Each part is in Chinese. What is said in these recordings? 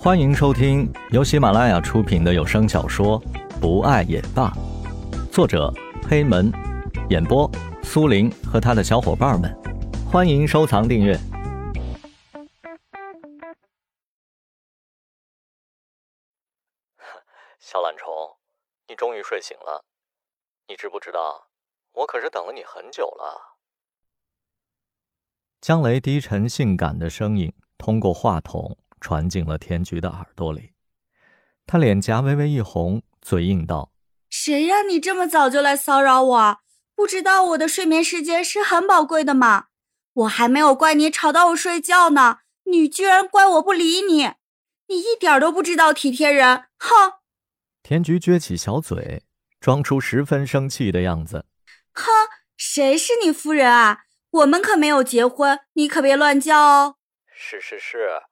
欢迎收听由喜马拉雅出品的有声小说《不爱也罢》，作者黑门，演播苏林和他的小伙伴们。欢迎收藏订阅。小懒虫，你终于睡醒了。你知不知道，我可是等了你很久了。江雷低沉性感的声音通过话筒。传进了田菊的耳朵里，他脸颊微微一红，嘴硬道：“谁让你这么早就来骚扰我？不知道我的睡眠时间是很宝贵的吗？我还没有怪你吵到我睡觉呢，你居然怪我不理你！你一点都不知道体贴人！哼！”田菊撅起小嘴，装出十分生气的样子：“哼，谁是你夫人啊？我们可没有结婚，你可别乱叫哦！”“是是是。”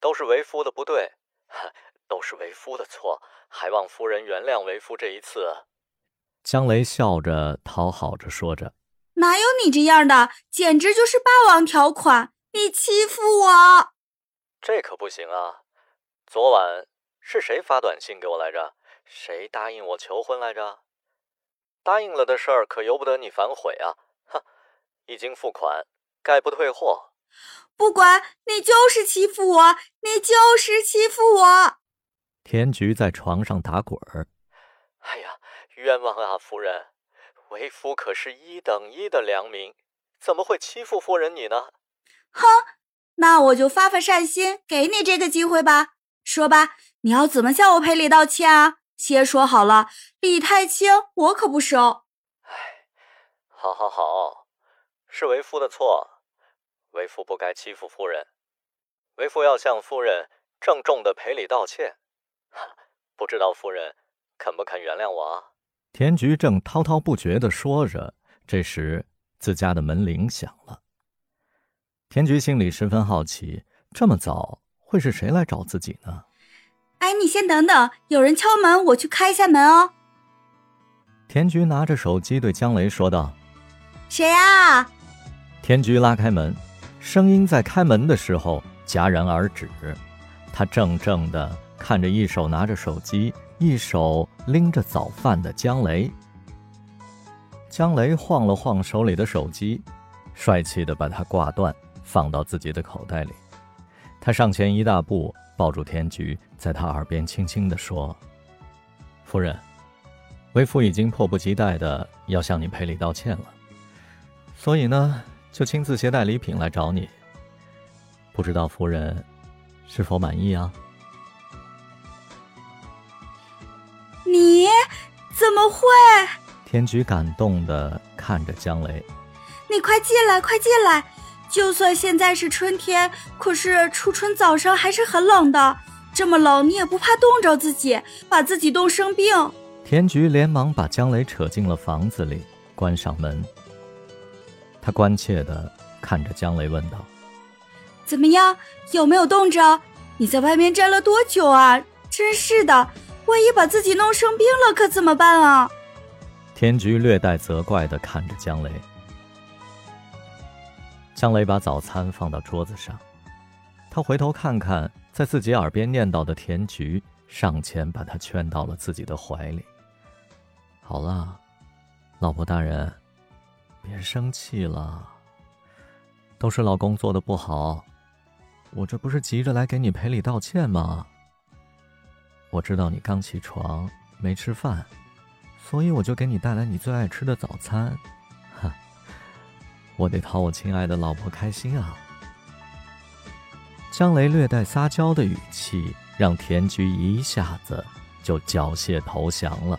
都是为夫的不对，都是为夫的错，还望夫人原谅为夫这一次。江雷笑着讨好着说着：“哪有你这样的，简直就是霸王条款！你欺负我，这可不行啊！昨晚是谁发短信给我来着？谁答应我求婚来着？答应了的事儿可由不得你反悔啊！哼，已经付款，概不退货。”不管你就是欺负我，你就是欺负我！田菊在床上打滚儿。哎呀，冤枉啊，夫人！为夫可是一等一的良民，怎么会欺负夫人你呢？哼，那我就发发善心，给你这个机会吧。说吧，你要怎么向我赔礼道歉啊？先说好了，礼太轻，我可不收。哎，好，好，好，是为夫的错。为夫不该欺负夫人，为夫要向夫人郑重的赔礼道歉。不知道夫人肯不肯原谅我？田菊正滔滔不绝的说着，这时自家的门铃响了。田菊心里十分好奇，这么早会是谁来找自己呢？哎，你先等等，有人敲门，我去开一下门哦。田菊拿着手机对江雷说道：“谁呀？”田菊拉开门。声音在开门的时候戛然而止，他怔怔地看着一手拿着手机、一手拎着早饭的江雷。江雷晃了晃手里的手机，帅气地把它挂断，放到自己的口袋里。他上前一大步，抱住田菊，在他耳边轻轻地说：“夫人，为夫已经迫不及待地要向你赔礼道歉了，所以呢。”就亲自携带礼品来找你，不知道夫人是否满意啊？你怎么会？天菊感动的看着江雷，你快进来，快进来！就算现在是春天，可是初春早上还是很冷的。这么冷，你也不怕冻着自己，把自己冻生病？田菊连忙把江雷扯进了房子里，关上门。他关切地看着江雷问道：“怎么样？有没有冻着？你在外面站了多久啊？真是的，万一把自己弄生病了，可怎么办啊？”天菊略带责怪地看着江雷。江雷把早餐放到桌子上，他回头看看在自己耳边念叨的田菊，上前把他圈到了自己的怀里。好了，老婆大人。别生气了，都是老公做的不好，我这不是急着来给你赔礼道歉吗？我知道你刚起床没吃饭，所以我就给你带来你最爱吃的早餐。哈，我得讨我亲爱的老婆开心啊！江雷略带撒娇的语气，让田菊一下子就缴械投降了。